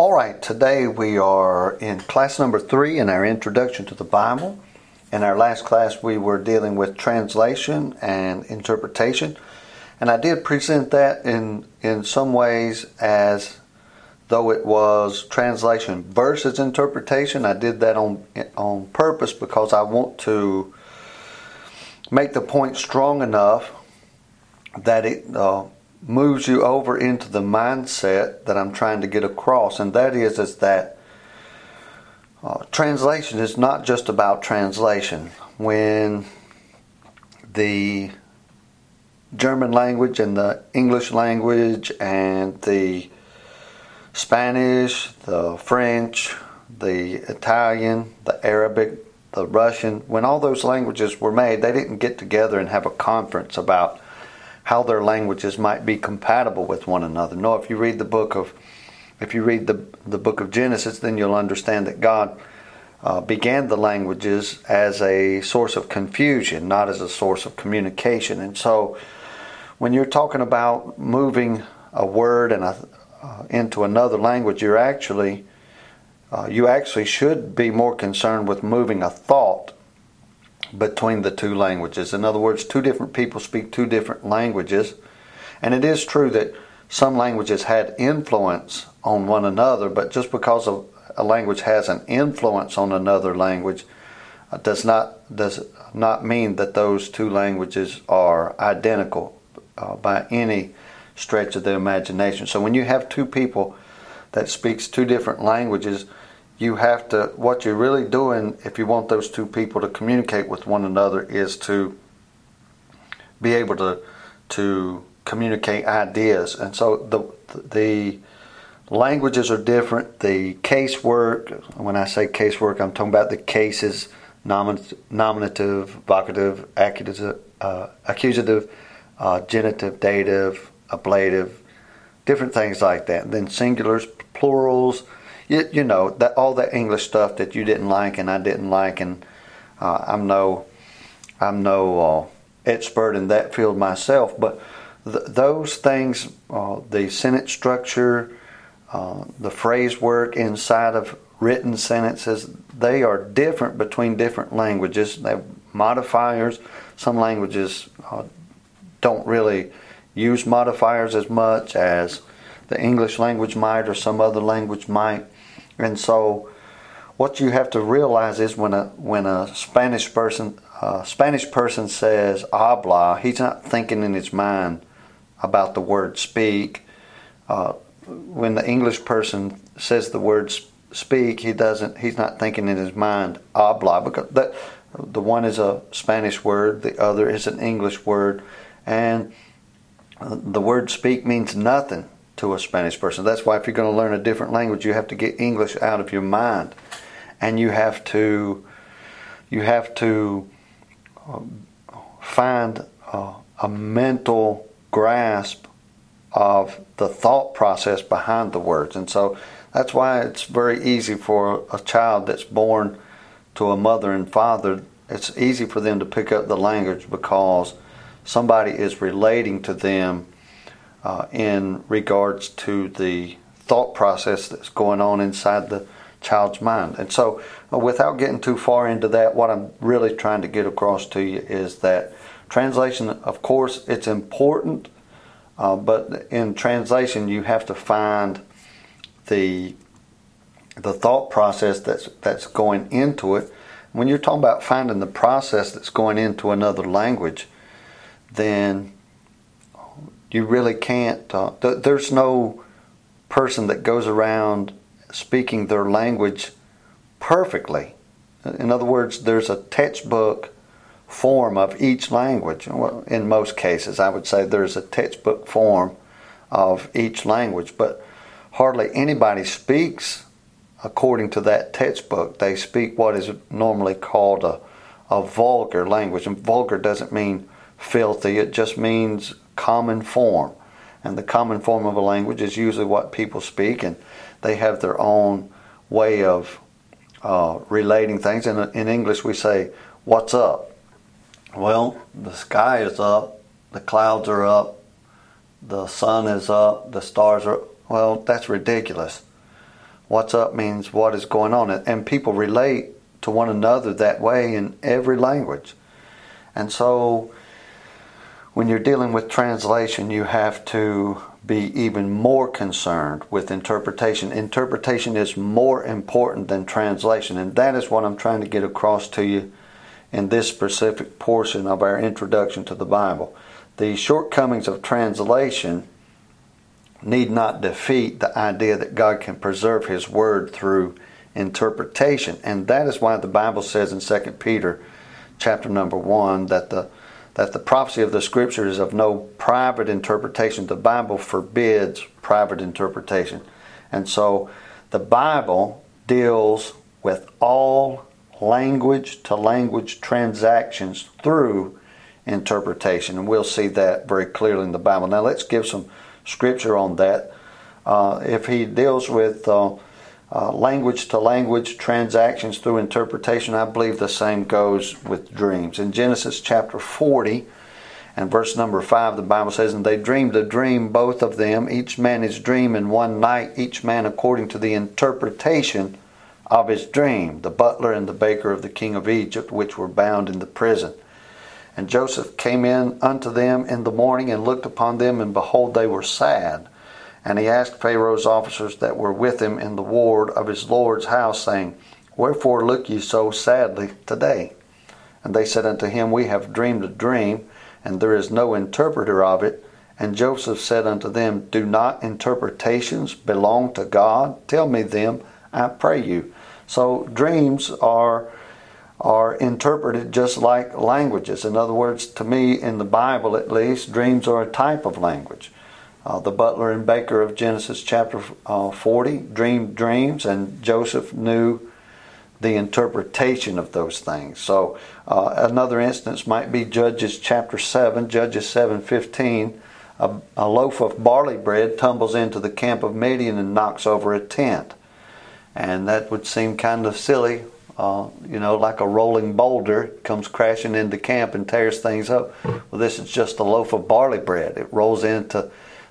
All right, today we are in class number three in our introduction to the Bible. In our last class, we were dealing with translation and interpretation, and I did present that in in some ways as though it was translation versus interpretation. I did that on on purpose because I want to make the point strong enough that it uh, moves you over into the mindset that I'm trying to get across, and that is is that uh, translation is not just about translation. When the German language and the English language and the Spanish, the French, the Italian, the Arabic, the Russian, when all those languages were made, they didn't get together and have a conference about how their languages might be compatible with one another. No, if you read the book of if you read the the book of Genesis, then you'll understand that God uh, began the languages as a source of confusion, not as a source of communication. And so, when you're talking about moving a word and a, uh, into another language, you're actually uh, you actually should be more concerned with moving a thought between the two languages. In other words, two different people speak two different languages, and it is true that some languages had influence on one another, but just because a language has an influence on another language uh, does not does not mean that those two languages are identical uh, by any stretch of the imagination. So when you have two people that speaks two different languages, you have to what you're really doing if you want those two people to communicate with one another is to be able to to communicate ideas. And so the the languages are different. The casework when i say casework i'm talking about the cases nominative vocative accusative uh, accusative uh, genitive dative ablative different things like that. And then singulars plurals you, you know that all that English stuff that you didn't like and I didn't like, and uh, I'm no I'm no uh, expert in that field myself, but th- those things, uh, the sentence structure, uh, the phrase work inside of written sentences, they are different between different languages. They have modifiers. Some languages uh, don't really use modifiers as much as the English language might or some other language might. And so, what you have to realize is when a when a Spanish person a Spanish person says habla, he's not thinking in his mind about the word speak. Uh, when the English person says the word speak, he doesn't. He's not thinking in his mind habla because that the one is a Spanish word, the other is an English word, and the word speak means nothing to a Spanish person. That's why if you're going to learn a different language, you have to get English out of your mind, and you have to you have to um, find uh, a mental grasp of the thought process behind the words. And so that's why it's very easy for a child that's born to a mother and father, it's easy for them to pick up the language because somebody is relating to them uh, in regards to the thought process that's going on inside the child's mind. And so, uh, without getting too far into that, what I'm really trying to get across to you is that translation, of course, it's important, uh, but in translation, you have to find the the thought process that's that's going into it. When you're talking about finding the process that's going into another language, then you really can't. Uh, th- there's no person that goes around speaking their language perfectly. In other words, there's a textbook form of each language. Well, in most cases, I would say there's a textbook form of each language, but hardly anybody speaks according to that textbook. They speak what is normally called a, a vulgar language. And vulgar doesn't mean filthy, it just means common form. And the common form of a language is usually what people speak, and they have their own way of uh, relating things. In, in English, we say, What's up? Well, the sky is up, the clouds are up, the sun is up, the stars are Well, that's ridiculous. what's up means what is going on. And people relate to one another that way in every language. And so when you're dealing with translation, you have to be even more concerned with interpretation. Interpretation is more important than translation, and that is what I'm trying to get across to you in this specific portion of our introduction to the Bible. The shortcomings of translation need not defeat the idea that God can preserve His Word through interpretation, and that is why the Bible says in 2 Peter chapter number 1 that the that the prophecy of the scripture is of no private interpretation. The Bible forbids private interpretation. And so the Bible deals with all language to language transactions through interpretation. And we'll see that very clearly in the Bible. Now let's give some scripture on that. Uh, if he deals with uh, uh, language to language transactions through interpretation, I believe the same goes with dreams. In Genesis chapter 40 and verse number 5, the Bible says, And they dreamed a dream, both of them, each man his dream in one night, each man according to the interpretation of his dream, the butler and the baker of the king of Egypt, which were bound in the prison. And Joseph came in unto them in the morning and looked upon them, and behold, they were sad. And he asked Pharaoh's officers that were with him in the ward of his Lord's house, saying, Wherefore look ye so sadly today? And they said unto him, We have dreamed a dream, and there is no interpreter of it. And Joseph said unto them, Do not interpretations belong to God? Tell me them, I pray you. So dreams are are interpreted just like languages. In other words, to me, in the Bible at least, dreams are a type of language. Uh, the butler and baker of Genesis chapter uh, 40 dreamed dreams, and Joseph knew the interpretation of those things. So uh, another instance might be Judges chapter 7, Judges 7:15. A, a loaf of barley bread tumbles into the camp of Midian and knocks over a tent. And that would seem kind of silly, uh, you know, like a rolling boulder comes crashing into camp and tears things up. Well, this is just a loaf of barley bread. It rolls into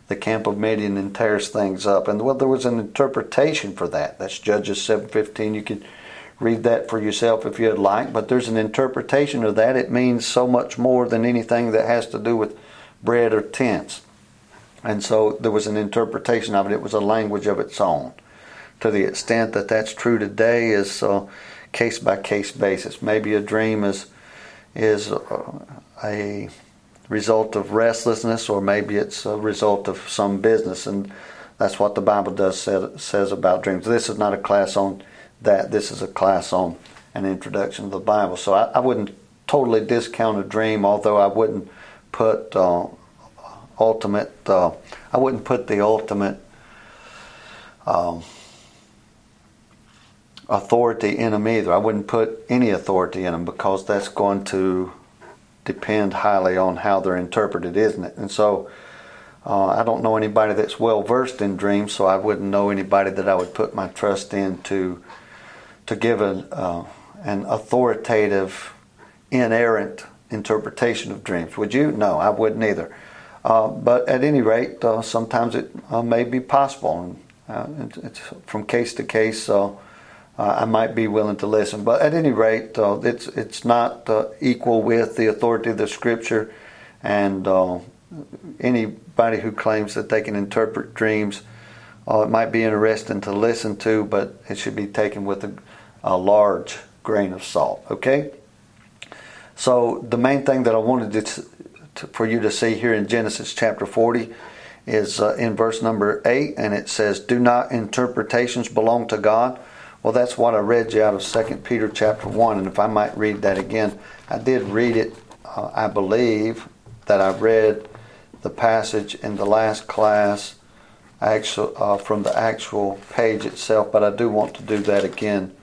the camp of Midian and tears things up. And well, there was an interpretation for that. That's Judges 7:15. You can read that for yourself if you'd like, but there's an interpretation of that. It means so much more than anything that has to do with bread or tents. And so there was an interpretation of it. It was a language of its own. To the extent that that's true today is uh, case by case basis. Maybe a dream is is uh, a result of restlessness, or maybe it's a result of some business. And that's what the Bible does say, says about dreams. This is not a class on that. This is a class on an introduction to the Bible. So I, I wouldn't totally discount a dream, although I wouldn't put uh, ultimate. Uh, I wouldn't put the ultimate. Um, authority in them either. I wouldn't put any authority in them because that's going to depend highly on how they're interpreted, isn't it? And so uh, I don't know anybody that's well versed in dreams, so I wouldn't know anybody that I would put my trust in to to give a, uh, an authoritative, inerrant interpretation of dreams. Would you? No, I wouldn't either. Uh, but at any rate, uh, sometimes it uh, may be possible. And, uh, it's from case to case. So I might be willing to listen. But at any rate, it's it's not uh, equal with the authority of the Scripture, and uh, anybody who claims that they can interpret dreams, uh, it might be interesting to listen to, but it should be taken with a, a large grain of salt. Okay. So the main thing that I wanted to, to, for you to see here in Genesis chapter 40 is uh, in verse number 8, and it says, Do not interpretations belong to God? Well, that's what I read you out of 2 Peter chapter 1. And if I might read that again, I did read it, uh, I believe that I read the passage in the last class actual, uh, from the actual page itself, but I do want to do that again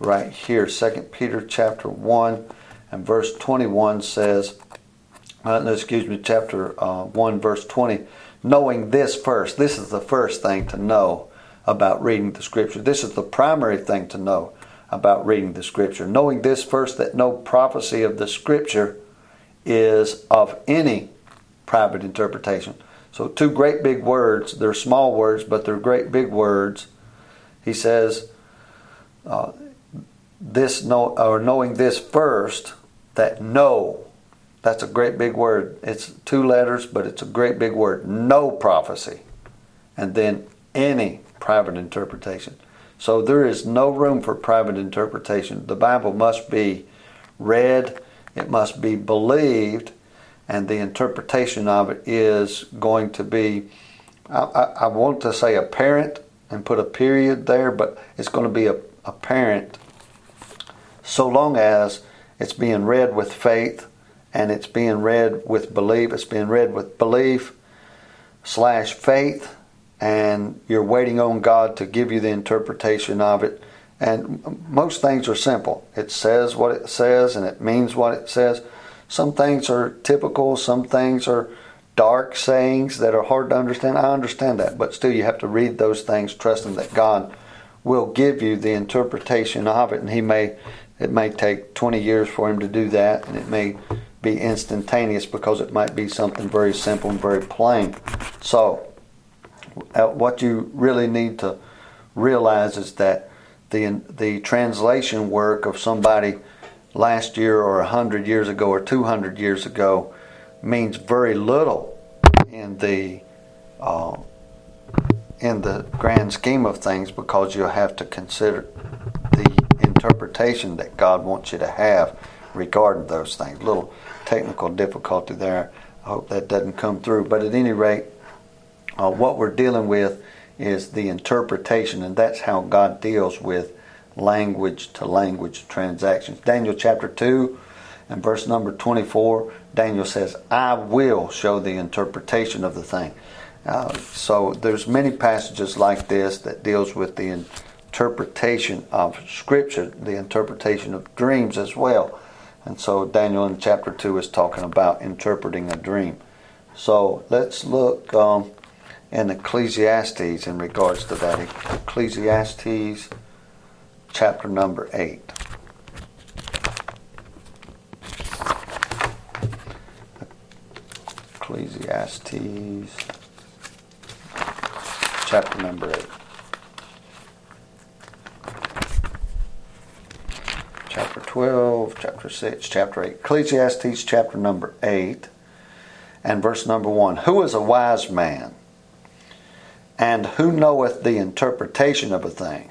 right here. 2 Peter chapter 1 and verse 21 says, uh, no, excuse me, chapter uh, 1, verse 20. Knowing this first, this is the first thing to know about reading the Scripture. This is the primary thing to know about reading the Scripture. Knowing this first, that no prophecy of the Scripture is of any private interpretation. So, two great big words. They're small words, but they're great big words. He says, uh, this know, or knowing this first, that no, that's a great big word. It's two letters, but it's a great big word. No prophecy. And then any private interpretation. So there is no room for private interpretation. The Bible must be read, it must be believed, and the interpretation of it is going to be, I, I, I want to say apparent and put a period there, but it's going to be a, apparent so long as it's being read with faith and it's being read with belief. It's being read with belief slash faith, and you're waiting on God to give you the interpretation of it. And most things are simple. It says what it says and it means what it says. Some things are typical, some things are dark sayings that are hard to understand. I understand that, but still, you have to read those things, trusting that God will give you the interpretation of it, and He may. It may take 20 years for him to do that, and it may be instantaneous because it might be something very simple and very plain. So, what you really need to realize is that the the translation work of somebody last year or 100 years ago or 200 years ago means very little in the uh, in the grand scheme of things because you'll have to consider the interpretation that God wants you to have regarding those things. Little technical difficulty there. I hope that doesn't come through. But at any rate, uh, what we're dealing with is the interpretation, and that's how God deals with language to language transactions. Daniel chapter 2 and verse number 24, Daniel says, I will show the interpretation of the thing. Uh, so there's many passages like this that deals with the interpretation of Scripture, the interpretation of dreams as well. And so Daniel in chapter 2 is talking about interpreting a dream. So let's look um, in Ecclesiastes in regards to that. Ecclesiastes chapter number 8. Ecclesiastes chapter number 8. chapter 12, chapter 6, chapter 8. Ecclesiastes chapter number 8 and verse number 1. Who is a wise man? And who knoweth the interpretation of a thing?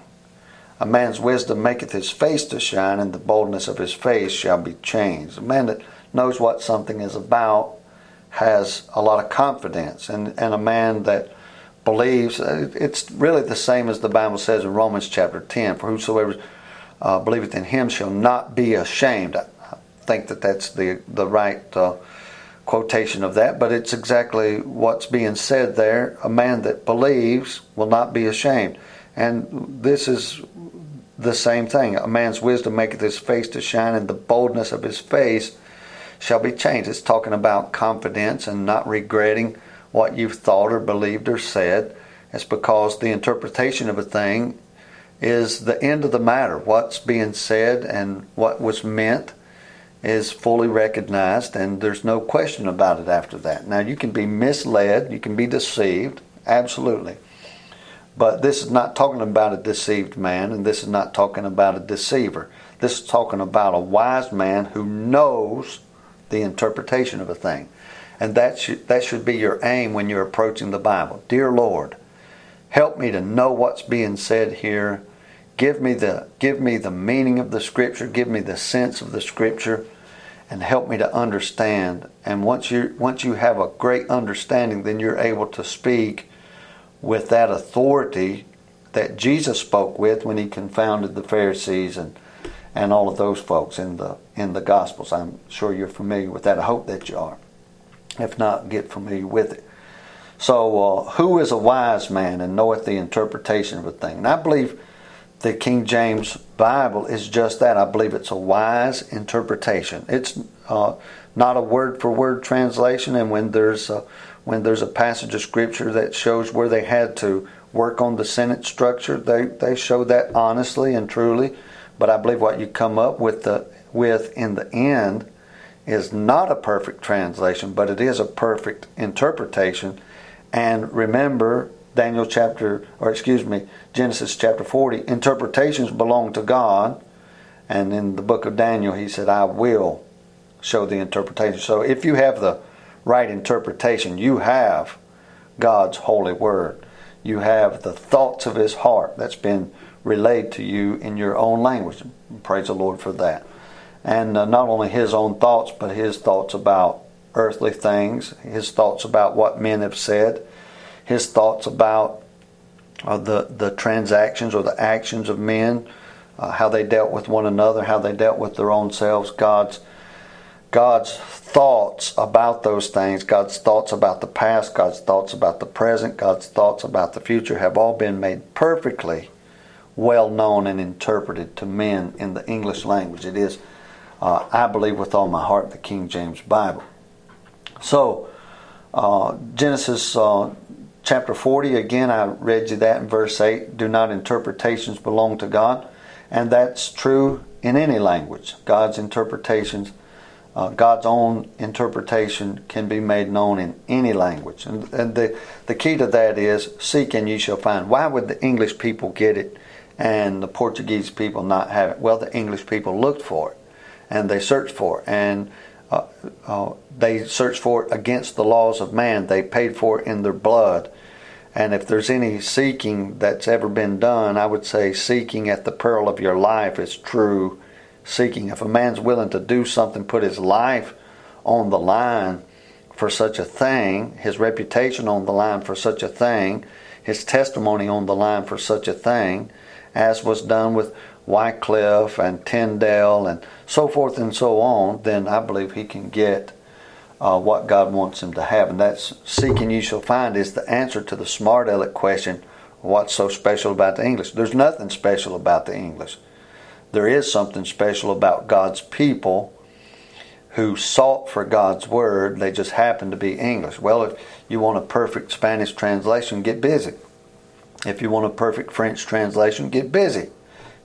A man's wisdom maketh his face to shine, and the boldness of his face shall be changed. A man that knows what something is about has a lot of confidence, and, and a man that believes, it's really the same as the Bible says in Romans chapter 10 For whosoever uh, believeth in him shall not be ashamed. I think that that's the, the right uh, quotation of that, but it's exactly what's being said there. A man that believes will not be ashamed. And this is the same thing. A man's wisdom maketh his face to shine, and the boldness of his face shall be changed. It's talking about confidence and not regretting what you've thought or believed or said. It's because the interpretation of a thing is the end of the matter. What's being said and what was meant is fully recognized, and there's no question about it after that. Now, you can be misled, you can be deceived, absolutely. But this is not talking about a deceived man, and this is not talking about a deceiver. This is talking about a wise man who knows the interpretation of a thing. And that should, that should be your aim when you're approaching the Bible. Dear Lord, help me to know what's being said here Give me the give me the meaning of the scripture, give me the sense of the scripture and help me to understand. And once you once you have a great understanding, then you're able to speak with that authority that Jesus spoke with when he confounded the Pharisees and and all of those folks in the in the Gospels. I'm sure you're familiar with that. I hope that you are. If not, get familiar with it. So, uh, who is a wise man and knoweth the interpretation of a thing? And I believe the King James Bible is just that. I believe it's a wise interpretation. It's uh, not a word for word translation, and when there's a, when there's a passage of scripture that shows where they had to work on the sentence structure, they they show that honestly and truly. But I believe what you come up with the with in the end is not a perfect translation, but it is a perfect interpretation. And remember, Daniel chapter, or excuse me, Genesis chapter 40, interpretations belong to God. And in the book of Daniel, he said, I will show the interpretation. So if you have the right interpretation, you have God's holy word. You have the thoughts of his heart that's been relayed to you in your own language. Praise the Lord for that. And uh, not only his own thoughts, but his thoughts about earthly things, his thoughts about what men have said, his thoughts about uh, the, the transactions or the actions of men, uh, how they dealt with one another, how they dealt with their own selves, God's God's thoughts about those things, God's thoughts about the past, God's thoughts about the present, God's thoughts about the future have all been made perfectly well known and interpreted to men in the English language. It is, uh, I believe, with all my heart, the King James Bible. So, uh, Genesis uh, chapter 40, again, I read you that in verse 8. Do not interpretations belong to God? And that's true in any language. God's interpretations, uh, God's own interpretation can be made known in any language. And, and the, the key to that is seek and you shall find. Why would the English people get it and the Portuguese people not have it? Well, the English people looked for it and they searched for it. And uh, uh, they searched for it against the laws of man. They paid for it in their blood. And if there's any seeking that's ever been done, I would say seeking at the peril of your life is true seeking. If a man's willing to do something, put his life on the line for such a thing, his reputation on the line for such a thing, his testimony on the line for such a thing, as was done with Wycliffe and Tyndale and so forth and so on, then I believe he can get uh, what God wants him to have. And that's seeking you shall find is the answer to the smart aleck question what's so special about the English? There's nothing special about the English. There is something special about God's people who sought for God's word. They just happen to be English. Well, if you want a perfect Spanish translation, get busy. If you want a perfect French translation, get busy.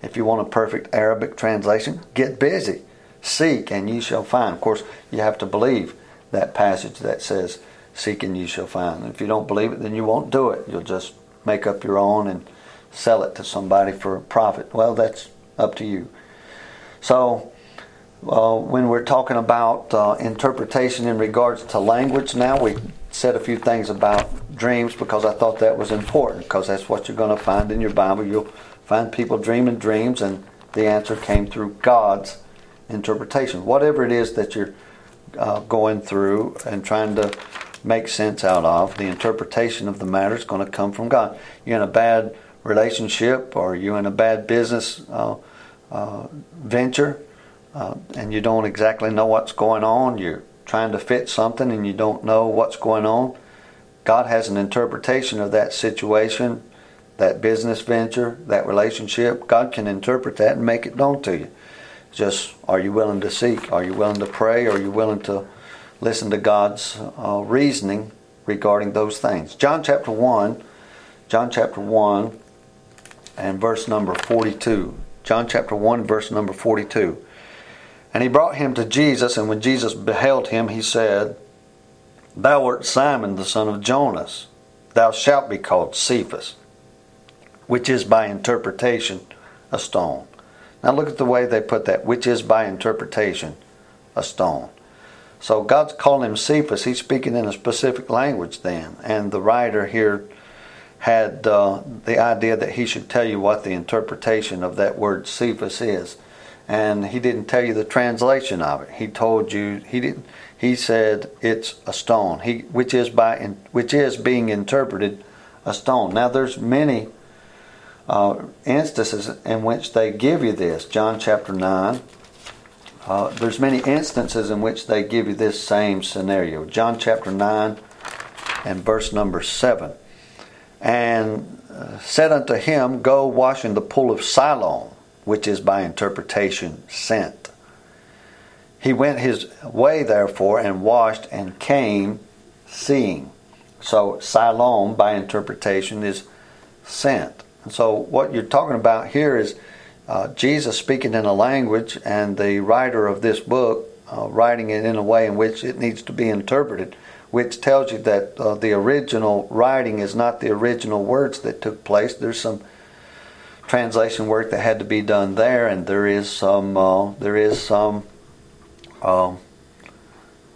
If you want a perfect Arabic translation, get busy. Seek and you shall find. Of course, you have to believe that passage that says, Seek and you shall find. If you don't believe it, then you won't do it. You'll just make up your own and sell it to somebody for a profit. Well, that's up to you. So, uh, when we're talking about uh, interpretation in regards to language, now we said a few things about dreams because I thought that was important because that's what you're going to find in your Bible. You'll find people dreaming dreams, and the answer came through God's interpretation. Whatever it is that you're uh, going through and trying to make sense out of, the interpretation of the matter is going to come from God. You're in a bad relationship or you're in a bad business uh, uh, venture uh, and you don't exactly know what's going on, you're trying to fit something and you don't know what's going on. God has an interpretation of that situation that business venture, that relationship, God can interpret that and make it known to you. Just are you willing to seek? Are you willing to pray? Are you willing to listen to God's uh, reasoning regarding those things? John chapter 1, John chapter 1 and verse number 42. John chapter 1, verse number 42. And he brought him to Jesus, and when Jesus beheld him, he said, Thou art Simon the son of Jonas. Thou shalt be called Cephas which is by interpretation a stone. Now look at the way they put that, which is by interpretation a stone. So God's calling him Cephas. He's speaking in a specific language then. And the writer here had uh, the idea that he should tell you what the interpretation of that word Cephas is. And he didn't tell you the translation of it. He told you he didn't. He said it's a stone. He which is by which is being interpreted a stone. Now there's many uh, instances in which they give you this. John chapter 9. Uh, there's many instances in which they give you this same scenario. John chapter 9 and verse number 7. And uh, said unto him, Go wash in the pool of Siloam, which is by interpretation sent. He went his way, therefore, and washed and came seeing. So, Siloam, by interpretation, is sent. And so, what you're talking about here is uh, Jesus speaking in a language, and the writer of this book uh, writing it in a way in which it needs to be interpreted. which tells you that uh, the original writing is not the original words that took place. There's some translation work that had to be done there, and there is some uh, there is some um,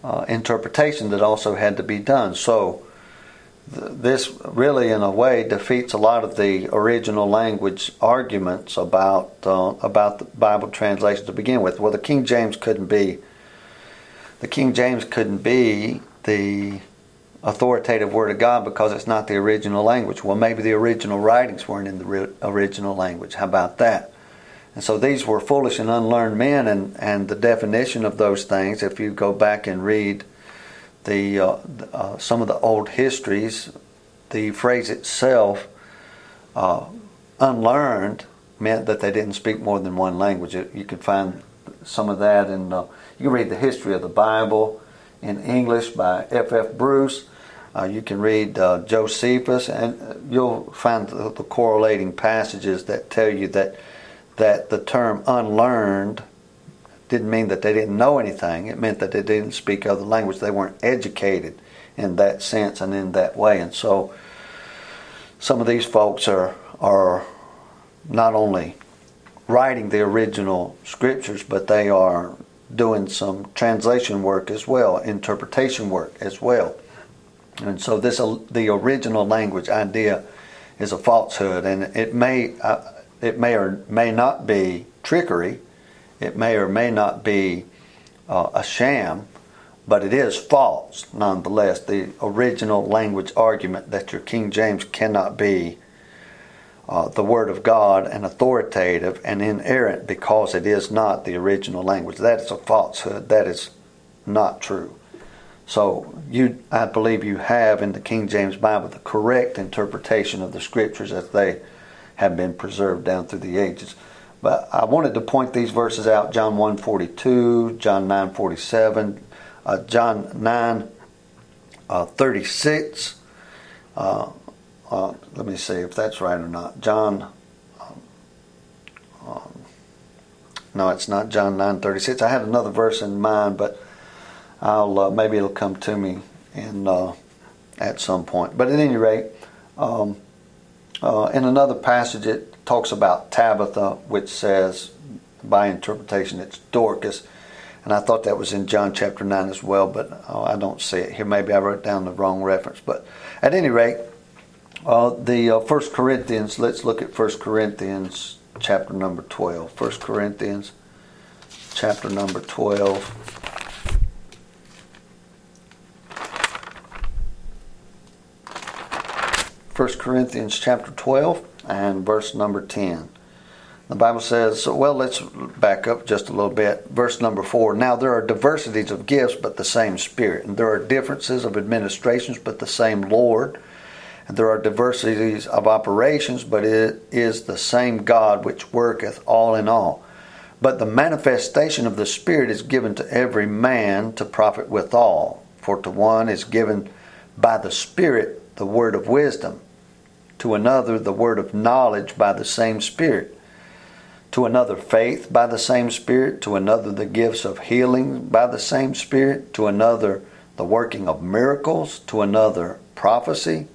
uh, interpretation that also had to be done. So this really, in a way, defeats a lot of the original language arguments about uh, about the Bible translation to begin with. Well, the King James couldn't be the King James couldn't be the authoritative word of God because it's not the original language. Well, maybe the original writings weren't in the re- original language. How about that? And so these were foolish and unlearned men, and, and the definition of those things, if you go back and read the uh, uh, some of the old histories, the phrase itself, uh, unlearned, meant that they didn't speak more than one language. You can find some of that in, uh, you can read the history of the Bible in English by F. F. Bruce. Uh, you can read uh, Josephus, and you'll find the, the, correlating passages that tell you that that the term unlearned didn't mean that they didn't know anything. It meant that they didn't speak other language. They weren't educated in that sense and in that way. And so, some of these folks are are not only writing the original scriptures, but they are doing some translation work as well, interpretation work as well. And so this uh, the original language idea is a falsehood, and it may uh, it may or may not be trickery, it may or may not be uh, a sham, but it is false nonetheless. The original language argument that your King James cannot be uh, the Word of God and authoritative and inerrant because it is not the original language. That is a falsehood. That is not true. So you, I believe you have in the King James Bible the correct interpretation of the Scriptures as they have been preserved down through the ages. But I wanted to point these verses out: John 1:42, John 9:47, uh, John 9 uh, 36. Uh, uh, let me see if that's right or not. John. Um, um, no, it's not John 9:36. I had another verse in mind, but I'll uh, maybe it'll come to me in uh, at some point. But at any rate, um, in another passage it talks about Tabitha, which says by interpretation it's Dorcas, and I thought that was in John chapter nine as well, but uh, I don't see it here. Maybe I wrote down the wrong reference. But at any rate, uh, the uh, First Corinthians. Let's look at First Corinthians chapter number twelve. First Corinthians chapter number twelve. First Corinthians chapter 12 and verse number 10. The Bible says, well, let's back up just a little bit. Verse number 4 Now there are diversities of gifts, but the same Spirit. And there are differences of administrations, but the same Lord. And there are diversities of operations, but it is the same God which worketh all in all. But the manifestation of the Spirit is given to every man to profit withal. For to one is given by the Spirit the word of wisdom, to another the word of knowledge by the same Spirit, to another faith by the same Spirit, to another the gifts of healing by the same Spirit, to another the working of miracles, to another prophecy,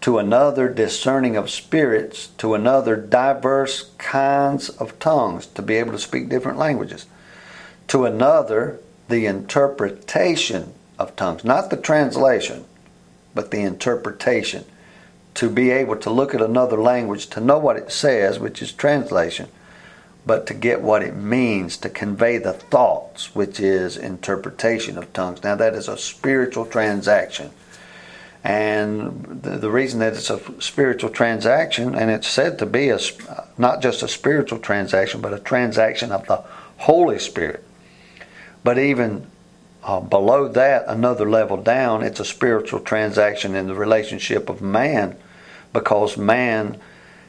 to another discerning of spirits, to another diverse kinds of tongues, to be able to speak different languages, to another the interpretation of tongues, not the translation but the interpretation. To be able to look at another language, to know what it says, which is translation, but to get what it means, to convey the thoughts, which is interpretation of tongues. Now, that is a spiritual transaction. And the, the reason that it's a spiritual transaction, and it's said to be a, not just a spiritual transaction, but a transaction of the Holy Spirit. But even uh, below that, another level down, it's a spiritual transaction in the relationship of man because man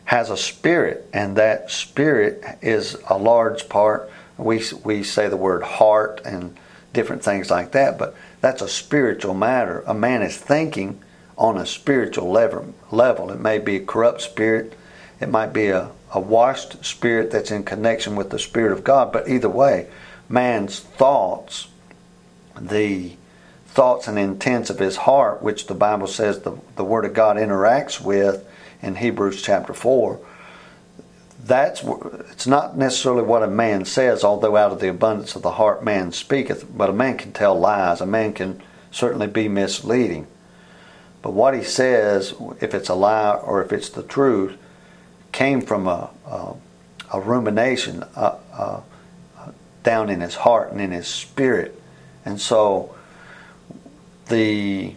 has a spirit, and that spirit is a large part. We, we say the word heart and different things like that, but that's a spiritual matter. A man is thinking on a spiritual level. level. It may be a corrupt spirit, it might be a, a washed spirit that's in connection with the Spirit of God, but either way, man's thoughts the thoughts and intents of his heart, which the Bible says the, the Word of God interacts with in Hebrews chapter 4, that's it's not necessarily what a man says, although out of the abundance of the heart man speaketh. But a man can tell lies. A man can certainly be misleading. But what he says, if it's a lie or if it's the truth, came from a, a, a rumination uh, uh, down in his heart and in his spirit. And so the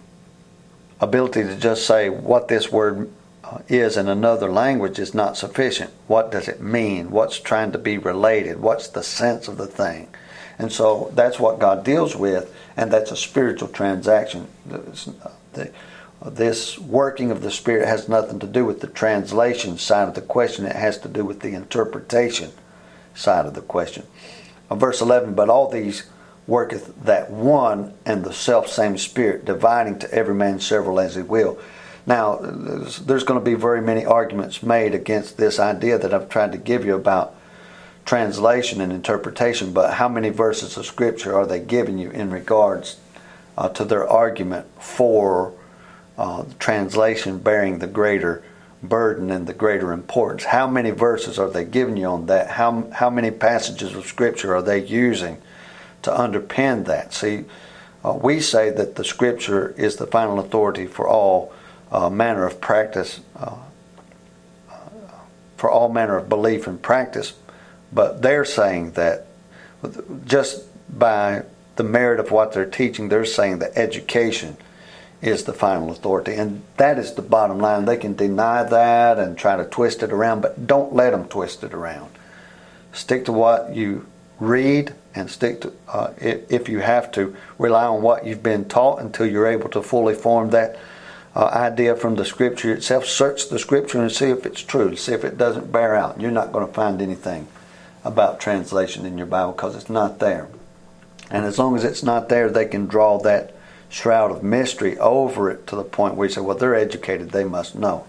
ability to just say what this word uh, is in another language is not sufficient. What does it mean? What's trying to be related? What's the sense of the thing? And so that's what God deals with, and that's a spiritual transaction. This working of the Spirit has nothing to do with the translation side of the question, it has to do with the interpretation side of the question. Verse 11, but all these worketh that one and the self same Spirit, dividing to every man several as he will. Now, there's going to be very many arguments made against this idea that I've tried to give you about translation and interpretation, but how many verses of Scripture are they giving you in regards uh, to their argument for uh, translation bearing the greater burden and the greater importance? How many verses are they giving you on that? How, how many passages of Scripture are they using to underpin that? See, uh, we say that the Scripture is the final authority for all uh, manner of practice, uh, uh, for all manner of belief and practice, but they're saying that just by the merit of what they're teaching, they're saying that education is the final authority. And that is the bottom line. They can deny that and try to twist it around, but don't let them twist it around. Stick to what you read and stick to, uh, if you have to, rely on what you've been taught until you're able to fully form that uh, idea from the scripture itself. Search the scripture and see if it's true, see if it doesn't bear out. You're not going to find anything about translation in your Bible because it's not there. And as long as it's not there, they can draw that shroud of mystery over it to the point where you say, well, they're educated, they must know.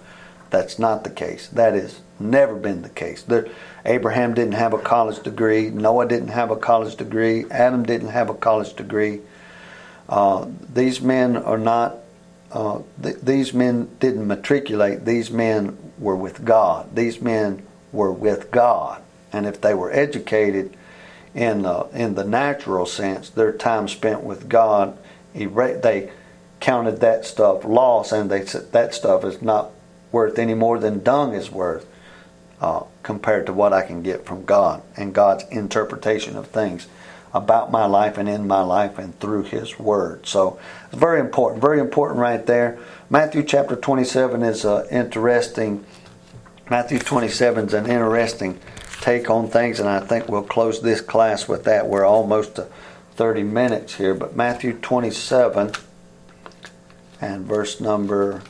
That's not the case. That has never been the case. There, Abraham didn't have a college degree. Noah didn't have a college degree. Adam didn't have a college degree. Uh, these men are not, uh, th- these men didn't matriculate. These men were with God. These men were with God. And if they were educated in the, in the natural sense, their time spent with God, they counted that stuff loss, and they said that stuff is not worth any more than dung is worth uh, compared to what I can get from God and God's interpretation of things about my life and in my life and through His Word. So it's very important, very important right there. Matthew chapter 27 is interesting. Matthew 27 is an interesting take on things, and I think we'll close this class with that. We're almost to 30 minutes here, but Matthew 27 and verse number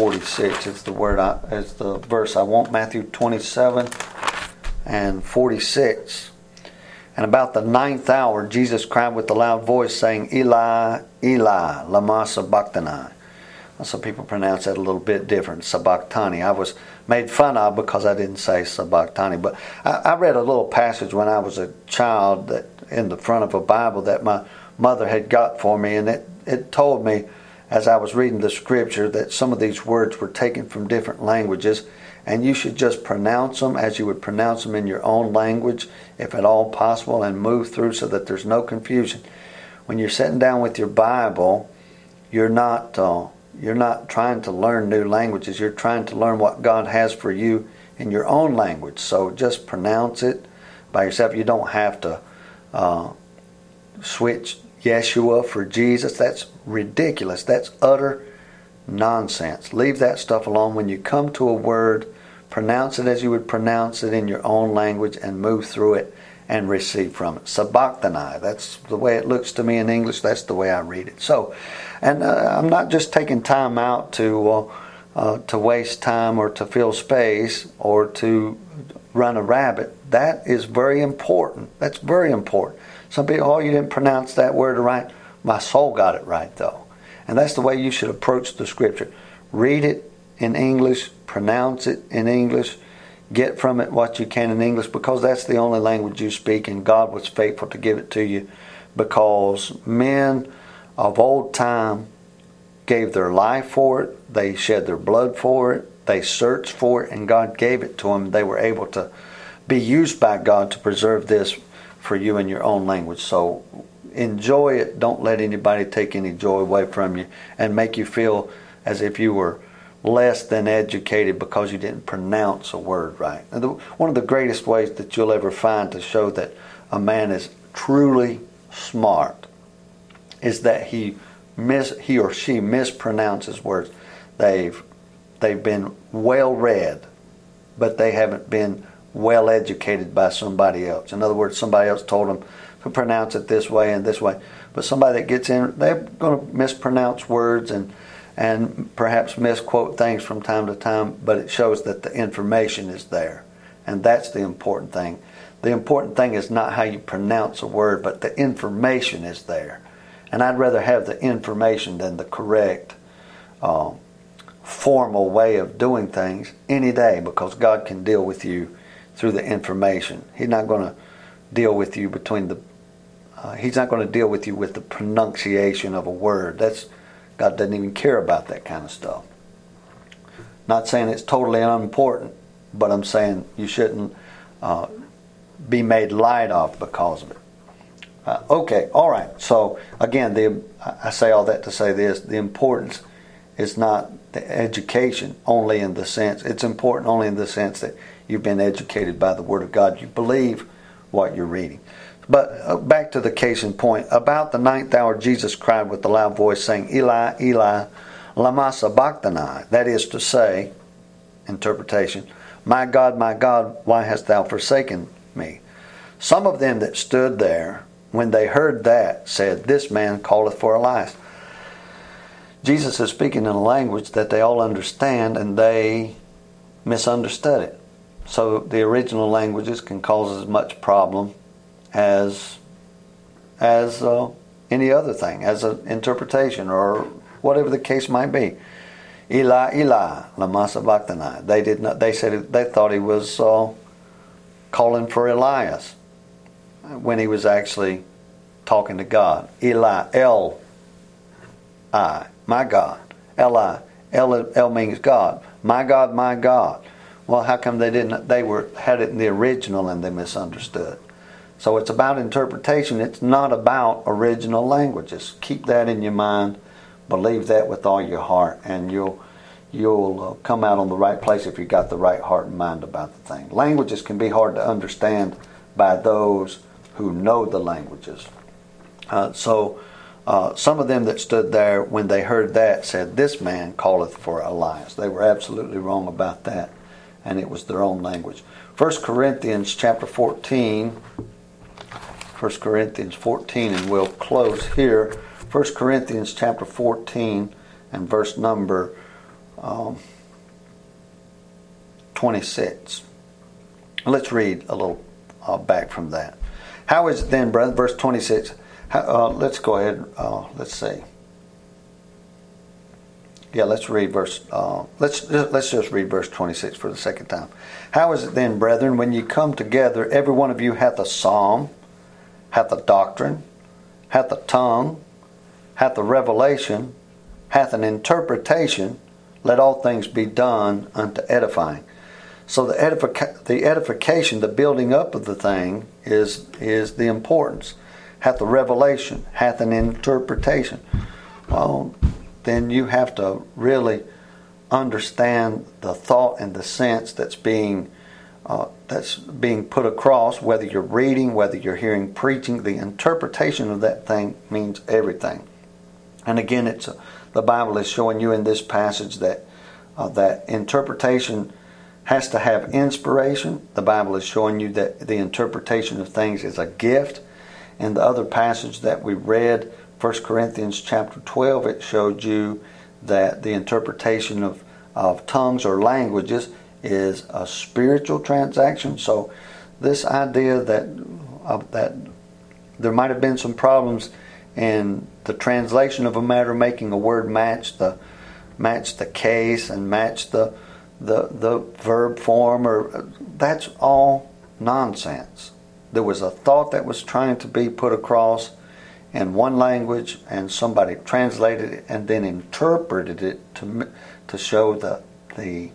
46 It's the word I, it's the verse I want. Matthew 27 and 46. And about the ninth hour, Jesus cried with a loud voice, saying, Eli, Eli, lama sabachthani. Some people pronounce that a little bit different, sabachthani. I was made fun of because I didn't say sabachthani. But I, I, read a little passage when I was a child that in the front of a Bible that my mother had got for me, and it, it told me as I was reading the scripture that some of these words were taken from different languages, and you should just pronounce them as you would pronounce them in your own language, if at all possible, and move through so that there's no confusion. When you're sitting down with your Bible, you're not. Uh, you're not trying to learn new languages. You're trying to learn what God has for you in your own language. So just pronounce it by yourself. You don't have to uh, switch Yeshua for Jesus. That's ridiculous. That's utter nonsense. Leave that stuff alone. When you come to a word, pronounce it as you would pronounce it in your own language and move through it and receive from it. Sabachthani. That's the way it looks to me in English. That's the way I read it. So and uh, I'm not just taking time out to uh, uh, to waste time or to fill space or to run a rabbit. That is very important. That's very important. Some people, oh, you didn't pronounce that word right. My soul got it right though, and that's the way you should approach the scripture. Read it in English, pronounce it in English, get from it what you can in English because that's the only language you speak, and God was faithful to give it to you because men of old time gave their life for it, they shed their blood for it, they searched for it, and God gave it to them. They were able to be used by God to preserve this for you in your own language. So enjoy it. Don't let anybody take any joy away from you and make you feel as if you were less than educated because you didn't pronounce a word right. The, one of the greatest ways that you'll ever find to show that a man is truly smart is that he mis, he or she mispronounces words. They've they've been well read, but they haven't been well educated by somebody else. In other words, somebody else told them to pronounce it this way and this way. But somebody that gets in, they're going to mispronounce words and and perhaps misquote things from time to time, but it shows that the information is there. And that's the important thing. The important thing is not how you pronounce a word, but the information is there. And I'd rather have the information than the correct uh, formal way of doing things any day because God can deal with you through the information. He's not going to deal with you between the uh, he's not going to deal with you with the pronunciation of a word. That's God doesn't even care about that kind of stuff. Not saying it's totally unimportant, but I'm saying you shouldn't uh, be made light of because of it. Uh, okay, all right. So again, the I say all that to say this: the importance is not the education only in the sense it's important only in the sense that you've been educated by the Word of God. You believe what you're reading. But uh, back to the case in point. About the ninth hour, Jesus cried with a loud voice, saying, Eli, Eli, lama sabachthani. That is to say, interpretation, My God, my God, why hast thou forsaken me? Some of them that stood there, when they heard that, said, This man calleth for Elias. Jesus is speaking in a language that they all understand, and they misunderstood it. So the original languages can cause as much problem as as uh, any other thing, as an interpretation or whatever the case might be. Eli, Eli, lama sabachthani. They did not. They said they thought he was uh, calling for Elias when he was actually talking to God. Eli, El, I, my God. Eli, El, El means God. My God, my God. Well, how come they didn't? They were had it in the original and they misunderstood. So it's about interpretation. It's not about original languages. Keep that in your mind. Believe that with all your heart, and you'll you'll uh, come out on the right place if you got the right heart and mind about the thing. Languages can be hard to understand by those who know the languages. Uh, so uh, some of them that stood there when they heard that said, "This man calleth for Elias." They were absolutely wrong about that, and it was their own language. First Corinthians chapter fourteen 1 Corinthians 14, and we'll close here. 1 Corinthians chapter 14 and verse number um, 26. Let's read a little uh, back from that. How is it then, brother? Verse 26. How, uh, let's go ahead. Uh, let's see. Yeah, let's read verse. Uh, let's let's just read verse 26 for the second time. How is it then, brethren, when you come together, every one of you hath a psalm, hath a doctrine, hath a tongue, hath a revelation, hath an interpretation, let all things be done unto edifying. So the, edific- the edification, the building up of the thing is, is the importance. Hath a revelation, hath an interpretation. Well, then you have to really understand the thought and the sense that's being uh, that's being put across, whether you're reading, whether you're hearing preaching, the interpretation of that thing means everything. And again, it's uh, the Bible is showing you in this passage that uh, that interpretation has to have inspiration. The Bible is showing you that the interpretation of things is a gift. In the other passage that we read, 1 Corinthians chapter 12, it showed you that the interpretation of, of tongues or languages is a spiritual transaction. So, this idea that uh, that there might have been some problems in the translation of a matter, making a word match the match the case and match the the the verb form, or that's all nonsense. There was a thought that was trying to be put across, in one language and somebody translated it and then interpreted it to to show the the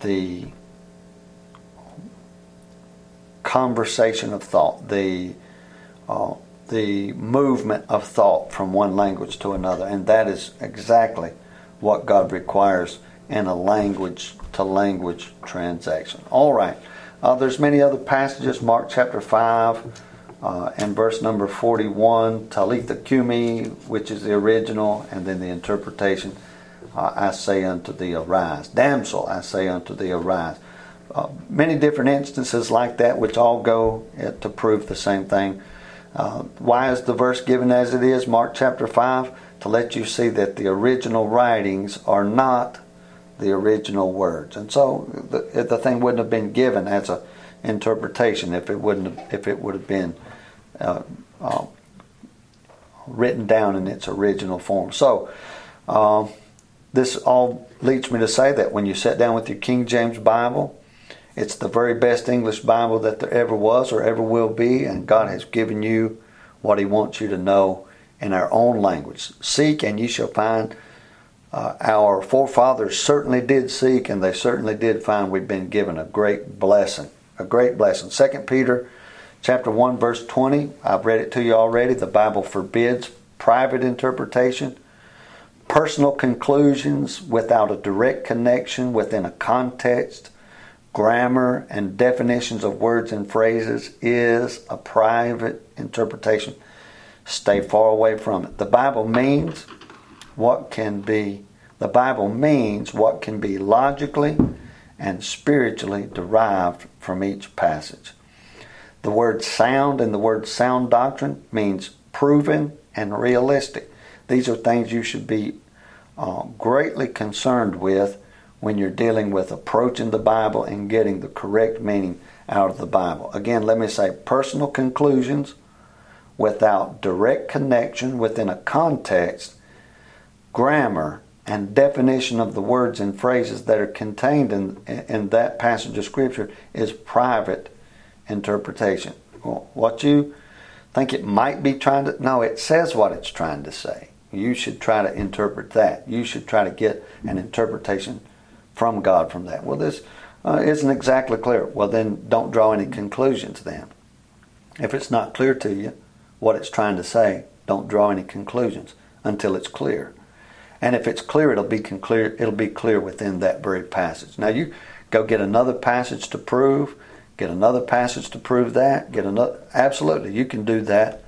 the conversation of thought, the uh, the movement of thought from one language to another, and that is exactly what God requires in a language to language transaction. All right. Uh, there's many other passages. Mark chapter five uh, and verse number forty-one. Talitha cumi, which is the original, and then the interpretation. Uh, I say unto thee, arise. Damsel, I say unto thee, arise. Uh, many different instances like that, which all go to prove the same thing. Uh, why is the verse given as it is, Mark chapter 5? To let you see that the original writings are not the original words. And so the, the thing wouldn't have been given as an interpretation if it wouldn't have, if it would have been uh, uh, written down in its original form. So uh, this all leads me to say that when you sit down with your King James Bible, it's the very best English Bible that there ever was or ever will be, and God has given you what He wants you to know in our own language. Seek and you shall find. Uh, our forefathers certainly did seek, and they certainly did find we've been given a great blessing. A great blessing. Second Peter chapter 1 verse 20 i've read it to you already the bible forbids private interpretation personal conclusions without a direct connection within a context grammar and definitions of words and phrases is a private interpretation. Stay far away from it. The Bible means what can be the Bible means what can be logically and spiritually derived from each passage. The word sound and the word sound doctrine means proven and realistic. These are things you should be uh, greatly concerned with when you're dealing with approaching the Bible and getting the correct meaning out of the Bible. Again, let me say personal conclusions without direct connection within a context, grammar, and definition of the words and phrases that are contained in, in that passage of Scripture is private interpretation. Well, What you think it might be trying to, no, it says what it's trying to say. You should try to interpret that. You should try to get an interpretation from God from that. Well, this uh, isn't exactly clear. Well, then don't draw any conclusions then. If it's not clear to you what it's trying to say, don't draw any conclusions until it's clear. And if it's clear, it'll be clear. It'll be clear within that very passage. Now you go get another passage to prove, get another passage to prove that, get another. Absolutely, you can do that.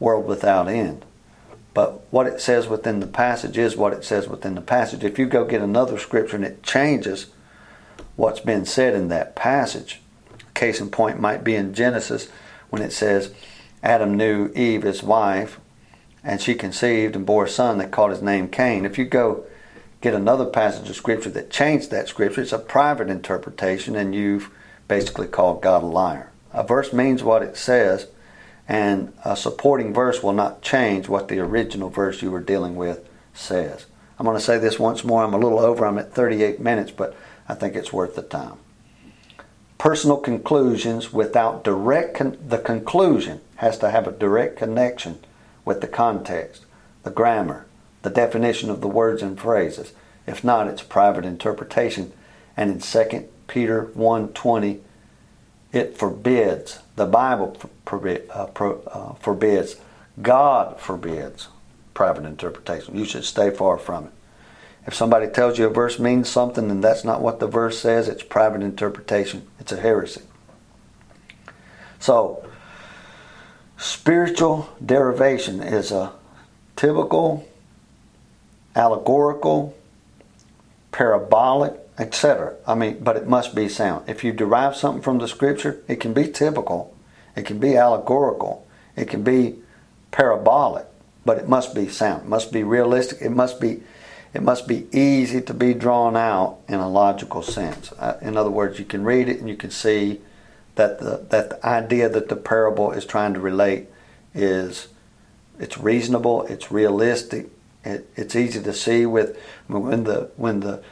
World without end. But what it says within the passage is what it says within the passage. If you go get another scripture and it changes what's been said in that passage, case in point might be in Genesis when it says Adam knew Eve, his wife, and she conceived and bore a son that called his name Cain. If you go get another passage of scripture that changed that scripture, it's a private interpretation, and you've basically called God a liar. A verse means what it says and a supporting verse will not change what the original verse you were dealing with says. I'm going to say this once more. I'm a little over. I'm at 38 minutes, but I think it's worth the time. Personal conclusions without direct con- the conclusion has to have a direct connection with the context, the grammar, the definition of the words and phrases. If not, it's private interpretation. And in 2 Peter 1:20, it forbids the Bible uh, uh, forbids, God forbids private interpretation. You should stay far from it. If somebody tells you a verse means something and that's not what the verse says, it's private interpretation. It's a heresy. So, spiritual derivation is a typical, allegorical, parabolic, etc. I mean, but it must be sound. If you derive something from the scripture, it can be typical, it can be allegorical, it can be parabolic, but it must be sound. It must be realistic. It must be it must be easy to be drawn out in a logical sense. Uh, in other words, you can read it and you can see that the that the idea that the parable is trying to relate is it's reasonable, it's realistic, it, it's easy to see with when the when the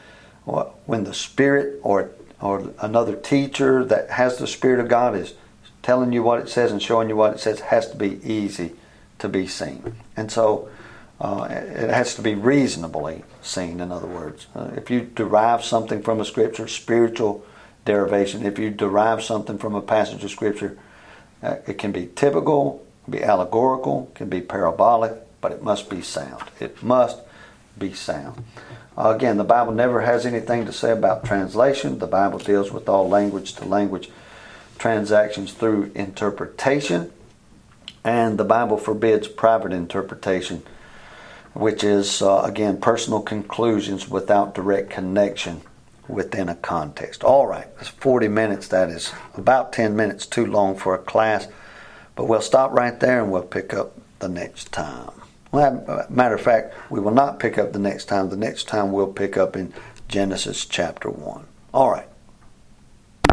when the Spirit or or another teacher that has the Spirit of God is telling you what it says and showing you what it says has to be easy to be seen. And so uh, it has to be reasonably seen, in other words. Uh, if you derive something from a scripture, spiritual derivation, if you derive something from a passage of scripture, uh, it can be typical, be allegorical, can be parabolic, but it must be sound. It must be sound. Uh, again, the Bible never has anything to say about translation. The Bible deals with all language to language transactions through interpretation, and the Bible forbids private interpretation which is, uh, again, personal conclusions without direct connection within a context. All right, it's 40 minutes. That is about 10 minutes too long for a class, but we'll stop right there and we'll pick up the next time. Matter of fact, we will not pick up the next time. The next time we'll pick up in Genesis chapter 1. All right.